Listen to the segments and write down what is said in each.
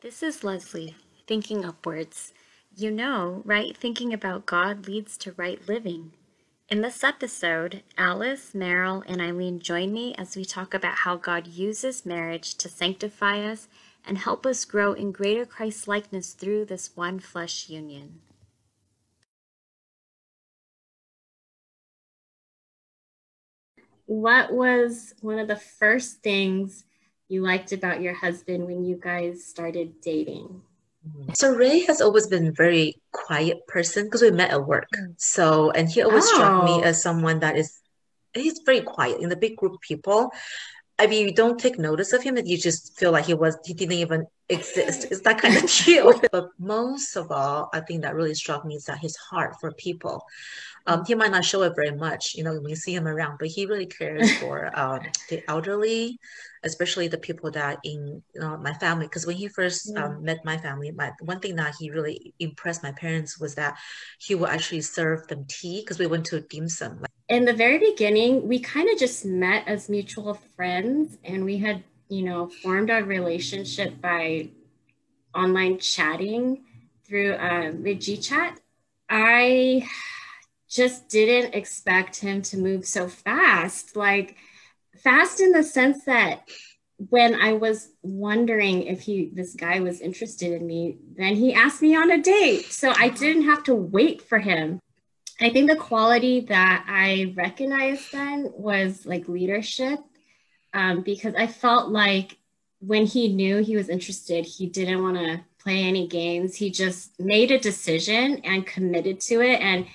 This is Leslie, thinking upwards. You know, right thinking about God leads to right living. In this episode, Alice, Merrill, and Eileen join me as we talk about how God uses marriage to sanctify us and help us grow in greater Christ likeness through this one flesh union. What was one of the first things you liked about your husband when you guys started dating? So Ray has always been a very quiet person because we met at work. Mm. So and he always struck me Oh. as someone that is he's very quiet in the big group of people. I mean, you don't take notice of him, and you just feel like he was he didn't even exist. It's that kind of deal. But most of all, I think that really struck me is that his heart for people. Um, he might not show it very much, you know, when you see him around, but he really cares for um, the elderly, especially the people that in you know, my family. Because when he first Mm. um, met my family, my one thing that he really impressed my parents was that he would actually serve them tea because we went to dim sum. In the very beginning, we kind of just met as mutual friends and we had, you know, formed our relationship by online chatting through um, with GChat. I just didn't expect him to move so fast. Like, fast in the sense that when I was wondering if he this guy was interested in me, then he asked me on a date. So I didn't have to wait for him. I think the quality that I recognized then was like leadership, um, because I felt like when he knew he was interested, he didn't want to play any games. He just made a decision and committed to it, and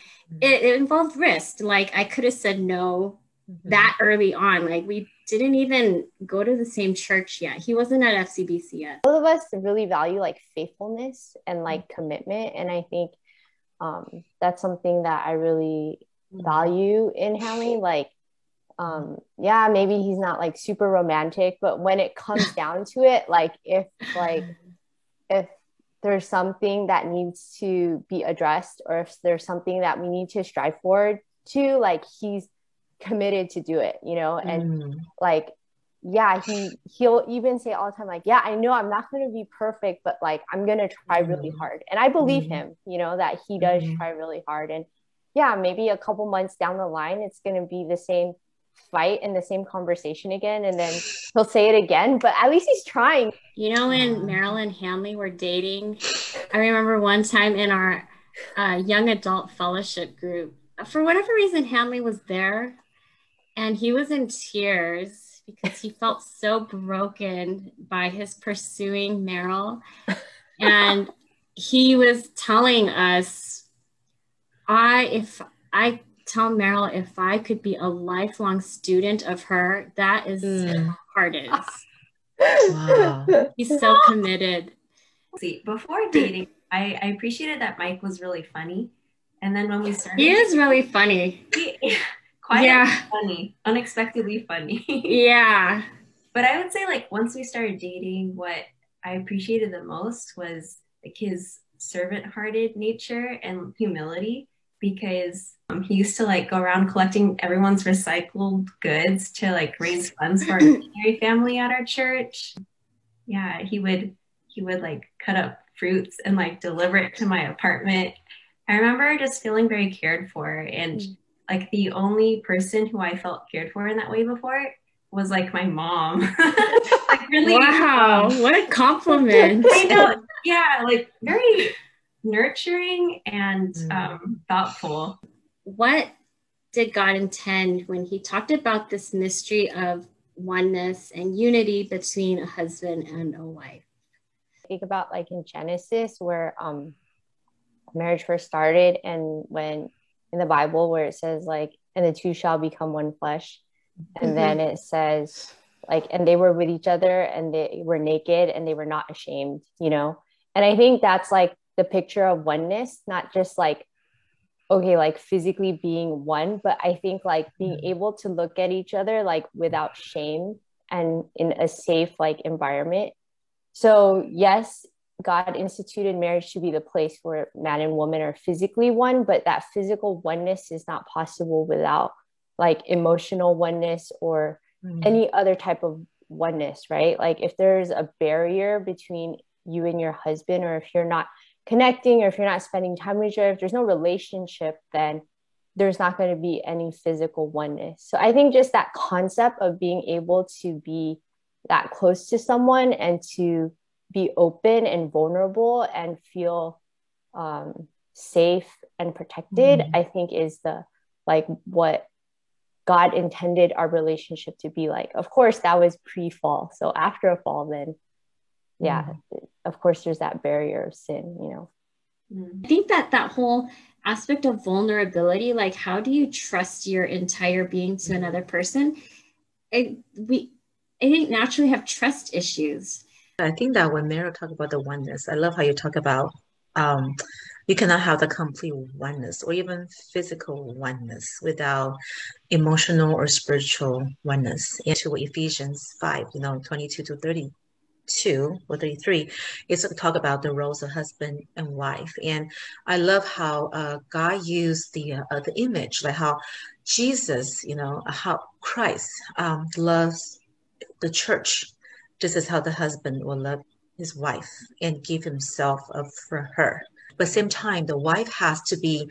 it, it involved risk. Like I could have said no that early on. Like we didn't even go to the same church yet. He wasn't at FCBC yet. both of us really value like faithfulness and like commitment and i think um that's something that i really value in Hanley like um yeah maybe he's not like super romantic but when it comes down to it like if like if there's something that needs to be addressed or if there's something that we need to strive forward to like he's committed to do it you know and Mm. like yeah he he'll even say all the time like yeah i know i'm not going to be perfect but like i'm going to try really Mhm. hard and i believe Mhm. him you know that he does Mhm. try really hard and yeah maybe a couple months down the line it's going to be the same fight in the same conversation again and then he'll say it again but at least he's trying You know, when Meryl and Hanley were dating, I remember one time in our uh, young adult fellowship group, for whatever reason, Hanley was there and he was in tears because he felt so broken by his pursuing Meryl. And he was telling us, I, if I tell Meryl, if I could be a lifelong student of her, that is Mm. hardest. Wow. He's so committed. See, before dating, I, I appreciated that Mike was really funny. And then when we started, He is really funny. he- quiet Yeah. funny, unexpectedly funny. Yeah. but I would say, like, once we started dating, what I appreciated the most was like his servant hearted nature and humility because um, he used to like go around collecting everyone's recycled goods to like raise funds for our missionary family at our church. Yeah, he would he would like cut up fruits and like deliver it to my apartment. I remember just feeling very cared for and Mm. like the only person who I felt cared for in that way before was like my mom. like really Wow. What a compliment. I know. Yeah, like very nurturing and Mm. um, thoughtful. What did God intend when he talked about this mystery of oneness and unity between a husband and a wife? think about like in Genesis where um marriage first started and when in the Bible where it says like and the two shall become one flesh and then it says like and they were with each other and they were naked and they were not ashamed you know and I think that's like the picture of oneness not just like okay like physically being one but I think like being Mhm. able to look at each other like without shame and in a safe like environment so, yes, God instituted marriage to be the place where man and woman are physically one, but that physical oneness is not possible without like emotional oneness or Mm. any other type of oneness, right? Like if there's a barrier between you and your husband, or if you're not connecting, or if you're not spending time with each other, if there's no relationship, then there's not going to be any physical oneness. So I think just that concept of being able to be that close to someone and to be open and vulnerable and feel um, safe and protected, mm-hmm. I think is the like what God intended our relationship to be like. Of course, that was pre fall. So after a fall, then yeah, mm-hmm. of course, there's that barrier of sin, you know. I think that that whole aspect of vulnerability, like how do you trust your entire being to another person? It, we, I think naturally have trust issues. I think that when Mara talk about the oneness, I love how you talk about um, you cannot have the complete oneness or even physical oneness without emotional or spiritual oneness. Into Ephesians 5, you know, 22 to 32 or 33, is to talk about the roles of husband and wife. And I love how uh, God used the, uh, the image, like how Jesus, you know, how Christ um, loves the church, just as how the husband will love his wife and give himself up for her. But same time, the wife has to be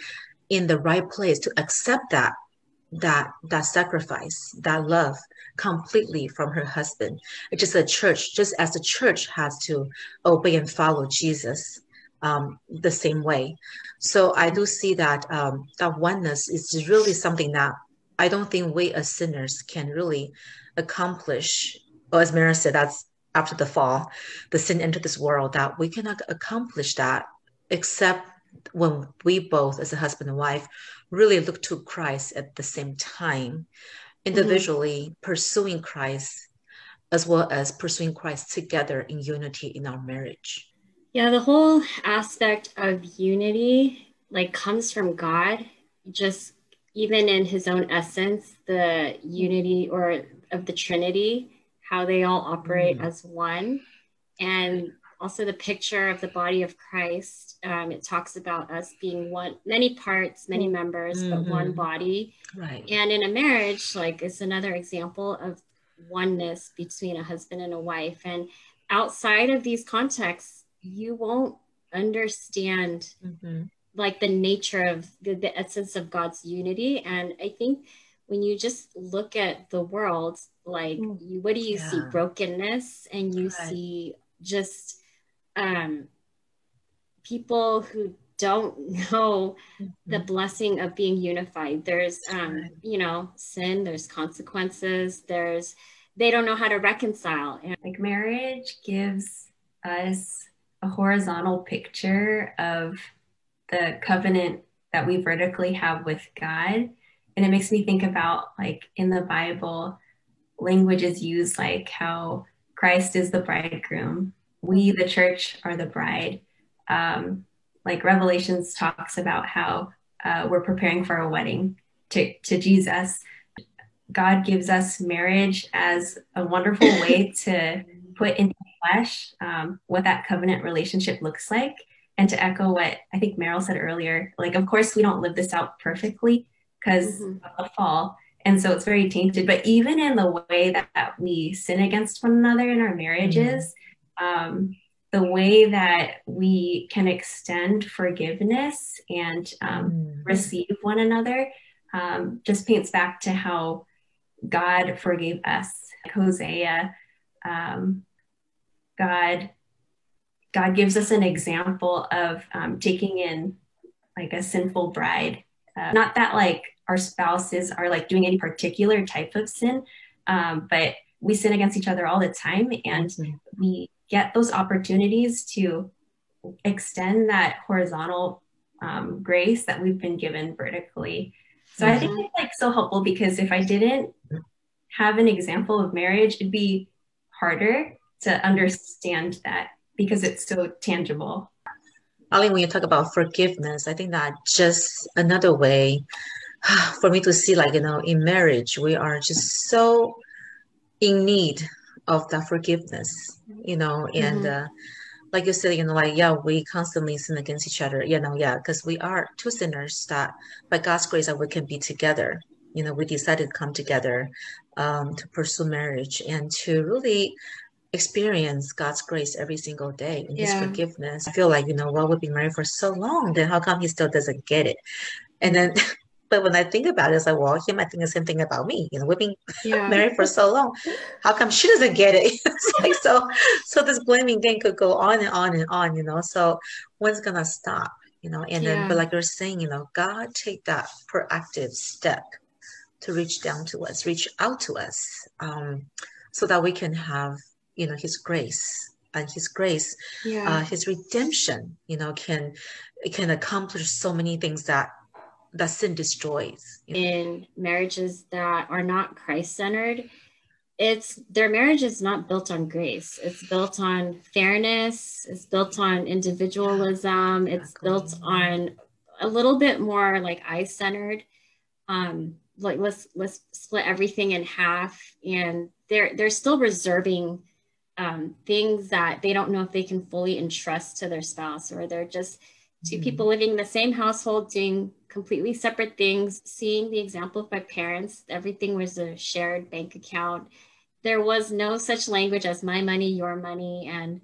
in the right place to accept that that that sacrifice, that love completely from her husband. Just the church, just as the church has to obey and follow Jesus um, the same way. So I do see that um, that oneness is really something that I don't think we as sinners can really accomplish. As Mara said, that's after the fall, the sin entered this world that we cannot accomplish that except when we both, as a husband and wife, really look to Christ at the same time, individually mm-hmm. pursuing Christ as well as pursuing Christ together in unity in our marriage. Yeah, the whole aspect of unity like comes from God, just even in his own essence, the unity or of the Trinity, how they all operate mm-hmm. as one. And also the picture of the body of Christ. Um, it talks about us being one, many parts, many mm-hmm. members, mm-hmm. but one mm-hmm. body. Right. And in a marriage, like it's another example of oneness between a husband and a wife. And outside of these contexts, you won't understand mm-hmm. like the nature of the, the essence of God's unity. And I think when you just look at the world, like mm. you, what do you yeah. see? Brokenness, and you right. see just um, people who don't know mm-hmm. the blessing of being unified. There's, um, you know, sin, there's consequences, there's, they don't know how to reconcile. And like marriage gives us a horizontal picture of the covenant that we vertically have with God. And it makes me think about like in the Bible, language is used like how Christ is the bridegroom we, the church, are the bride. Um, like Revelations talks about how uh, we're preparing for a wedding to, to Jesus. God gives us marriage as a wonderful way to put into flesh um, what that covenant relationship looks like. And to echo what I think Meryl said earlier, like, of course, we don't live this out perfectly because mm-hmm. of the fall. And so it's very tainted. But even in the way that, that we sin against one another in our marriages, um, the way that we can extend forgiveness and um, mm. receive one another um, just paints back to how God forgave us. Hosea, um, God, God gives us an example of um, taking in like a sinful bride. Uh, not that like our spouses are like doing any particular type of sin, um, but we sin against each other all the time, and mm-hmm. we get those opportunities to extend that horizontal um, grace that we've been given vertically. So mm-hmm. I think mm-hmm. it's like so helpful because if I didn't have an example of marriage, it'd be harder to understand that because it's so tangible. Ali, when you talk about forgiveness, I think that just another way for me to see, like, you know, in marriage, we are just so in need of that forgiveness, you know, and mm-hmm. uh, like you said, you know, like yeah, we constantly sin against each other, you know, yeah, because we are two sinners that by God's grace that we can be together. You know, we decided to come together um, to pursue marriage and to really experience God's grace every single day and Yeah. His forgiveness. I feel like, you know, well, we've been married for so long, then how come he still doesn't get it? And then, but when I think about it, it's like, well, he might think the same thing about me. You know, we've been Yeah. married for so long. How come she doesn't get it? it's like, so, so this blaming game could go on and on and on, you know? So when's gonna stop? You know, and then, but like you're saying, you know, God take that proactive step to reach down to us, reach out to us, um, so that we can have, you know, His grace and His grace, Yeah. uh, His redemption. You know, can it can accomplish so many things that that sin destroys. in marriages that are not Christ centered, it's their marriage is not built on grace. It's built on fairness. It's built on individualism. It's built on a little bit more like I centered. Um, like let's let's split everything in half, and they're they're still reserving um, things that they don't know if they can fully entrust to their spouse, or they're just two Mhm. people living in the same household doing completely separate things. Seeing the example of my parents everything was a shared bank account. There was no such language as my money your money. And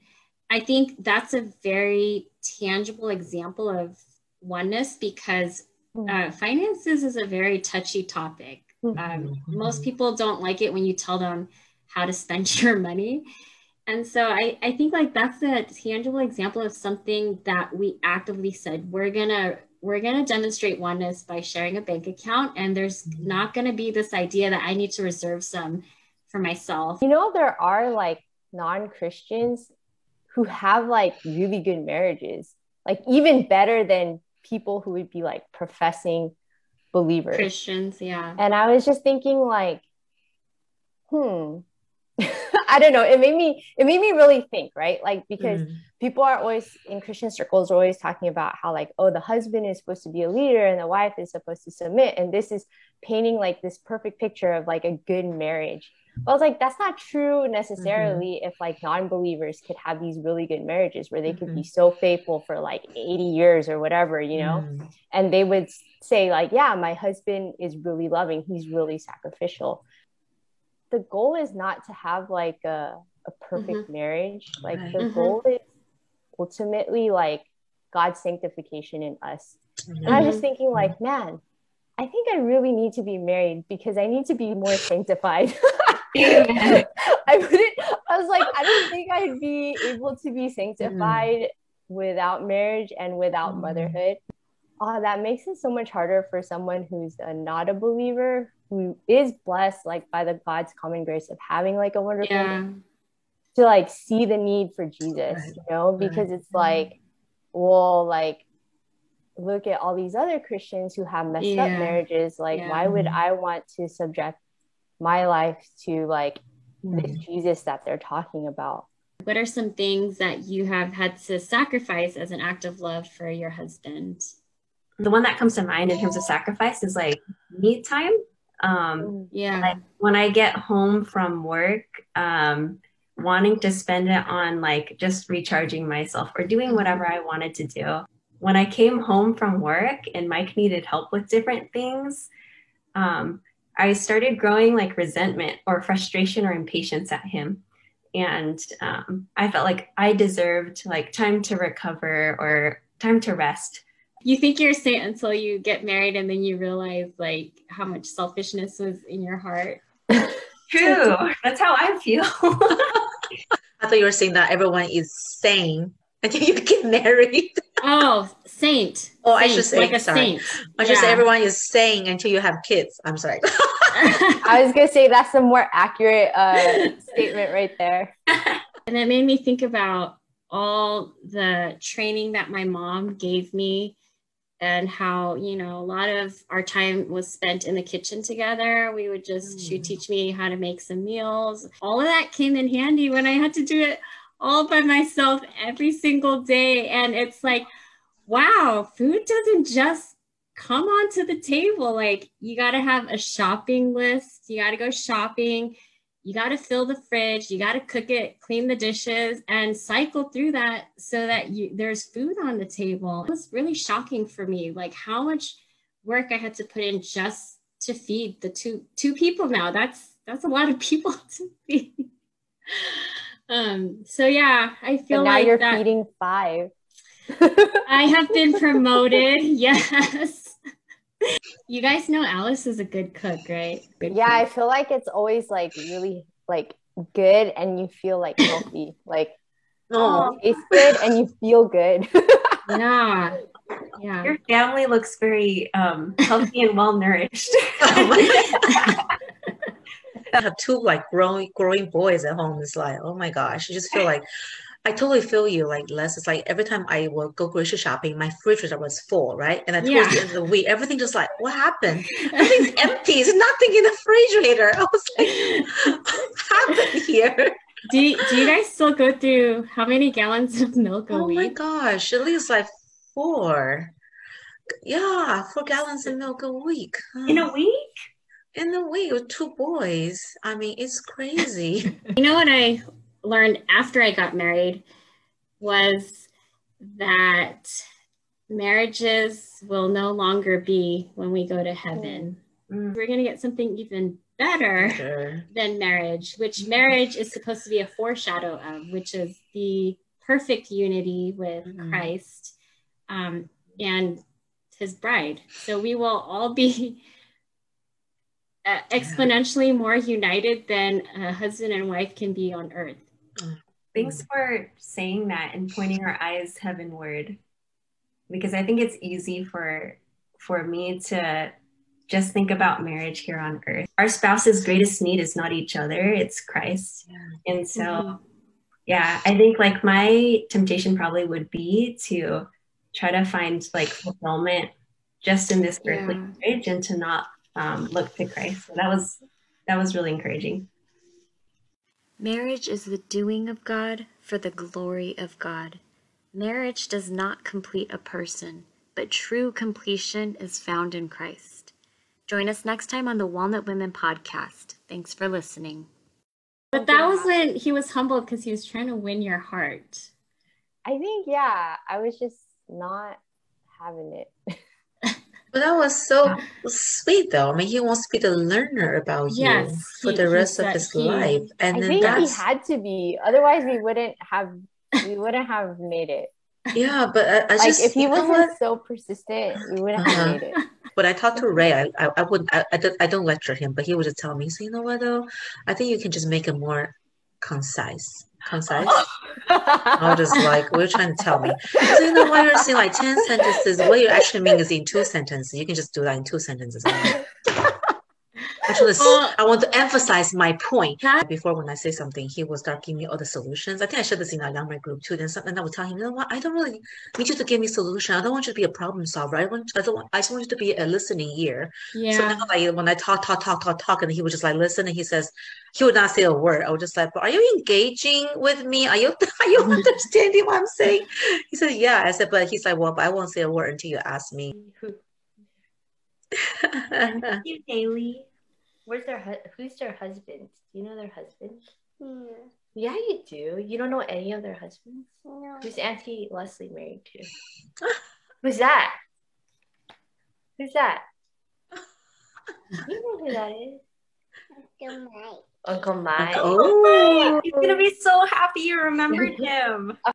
i think that's a very tangible example of oneness because uh, finances is a very touchy topic. Um, Mhm. most people don't like it when you tell them how to spend your money. And so I, I think like that's a tangible example of something that we actively said we're gonna we're gonna demonstrate oneness by sharing a bank account and there's Mhm. not gonna be this idea that I need to reserve some for myself. You know, there are like non Christians who have like really good marriages, like even better than people who would be like professing believers. Christians, yeah. And I was just thinking, like, hmm, I don't know. It made me, it made me really think, right? Like, because Mm. people are always in Christian circles are always talking about how like oh the husband is supposed to be a leader and the wife is supposed to submit and this is painting like this perfect picture of like a good marriage. But I was like that's not true necessarily if like non-believers could have these really good marriages where they could be so faithful for like 80 years or whatever, you know? Mm. and they would say like yeah my husband is really loving he's really sacrificial the goal is not to have like a, a perfect marriage like the Mhm. goal is ultimately like god's sanctification in us and i was just thinking like man i think i really need to be married because i need to be more sanctified I wouldn't. I was like, I don't think I'd be able to be sanctified without marriage and without Mm. motherhood. Oh, that makes it so much harder for someone who's a, not a believer who is blessed like by the God's common grace of having like a wonderful Yeah. to like see the need for Jesus, you know, because it's like, well, like look at all these other Christians who have messed up marriages. Like, Yeah. why would I want to subject my life to like this Mm. Jesus that they're talking about? What are some things that you have had to sacrifice as an act of love for your husband? The one that comes to mind in terms of sacrifice is like me time. Um, Yeah. like when I get home from work, um, wanting to spend it on like just recharging myself or doing whatever I wanted to do. When I came home from work and Mike needed help with different things, um, I started growing like resentment or frustration or impatience at him. And um, I felt like I deserved like time to recover or time to rest. You think you're a saint until you get married and then you realize like how much selfishness was in your heart. True. That's how I feel. I thought you were saying that everyone is sane until you get married. Oh, saint. Oh, I should say, like a sorry. saint. I just say everyone is sane until you have kids. I'm sorry. I was gonna say that's a more accurate uh, statement right there. And it made me think about all the training that my mom gave me and how, you know, a lot of our time was spent in the kitchen together. We would just, she would Mm. teach me how to make some meals. All of that came in handy when I had to do it all by myself every single day. And it's like, wow, food doesn't just come onto the table. Like, you got to have a shopping list, you got to go shopping you got to fill the fridge you got to cook it clean the dishes and cycle through that so that you there's food on the table it was really shocking for me like how much work i had to put in just to feed the two two people now that's that's a lot of people to feed Um, so yeah, I feel now like you're that feeding five. I have been promoted. Yes. You guys know Alice is a good cook, right? Good yeah, I feel like it's always like really like good and you feel like healthy. Like No. it tastes good and you feel good. yeah. Yeah. Your family looks very um, healthy and well nourished. I have two like growing growing boys at home. It's like, oh my gosh, you just feel like I totally feel you like Les. It's like every time I will go grocery shopping, my refrigerator was full, right? And towards Yeah. the end of the week, everything just like, what happened? Everything's empty. There's nothing in the refrigerator. I was like, what happened here? do, you- do you guys still go through how many gallons of milk a Oh my gosh, at least like four. Yeah, four gallons of milk a week. In a week? In a week with two boys. I mean, it's crazy. You know what I learned after I got married was that marriages will no longer be when we go to heaven. Mm. We're going to get something even better Sure. than marriage, which marriage is supposed to be a foreshadow of, which is the perfect unity with Mhm. Christ um, and his bride. So we will all be uh, exponentially more united than a husband and wife can be on earth. Thanks for saying that and pointing our eyes heavenward. Because I think it's easy for for me to just think about marriage here on earth. Our spouse's greatest need is not each other, it's Christ. Yeah. And so Mhm. yeah, I think like my temptation probably would be to try to find like fulfillment just in this earthly Yeah. marriage and to not um, look to Christ. So that was that was really encouraging. Marriage is the doing of God for the glory of God. Marriage does not complete a person, but true completion is found in Christ. Join us next time on the Walnut Women podcast. Thanks for listening. But that was when he was humbled because he was trying to win your heart. I think yeah, I was just not having it. But that was so sweet, though. I mean, he wants to be the learner about you for he- the rest of his he- life, and I then think that's he had to be, otherwise we wouldn't have we wouldn't have made it. yeah. But I, I Like just if he wasn't what? so persistent, we wouldn't Uh-huh. have made it. But I talked to Ray, I I, I wouldn't I, I don't I don't lecture him, but he would just tell me, so you know what though, I think you can just make it more concise. Concise. I was just like, what are you trying to tell me? So you know why you're saying like 10 sentences, what you actually mean is in two sentences. You can just do that in two sentences. I'm like, I want, to, Well- uh, I want to emphasize my point. Before when I say something, he will start giving me all the solutions. I think I shared this in our younger group too. Then something I would tell him, you know what, I don't really need you to give me solution. I don't want you to be a problem solver. I want I don't want I just want you to be a listening ear. Yeah. So now like when I talk, talk, talk, talk, talk, and he would just like listen and he says he would not say a word. I would just like, but are you engaging with me? Are you are you mm-hmm. understanding what I'm saying? He said, Yeah. I said, but he's like, Well, but I won't say a word until you ask me. Thank you, Haley. Where's their hu- who's their husband? Do you know their husband? Yeah, you do. You don't know any of their husbands? No. Who's Auntie Leslie married to? Who's that? Who's that? You know who that is? Uncle Mike. Uncle Mike. oh. He's gonna be so happy you remembered him.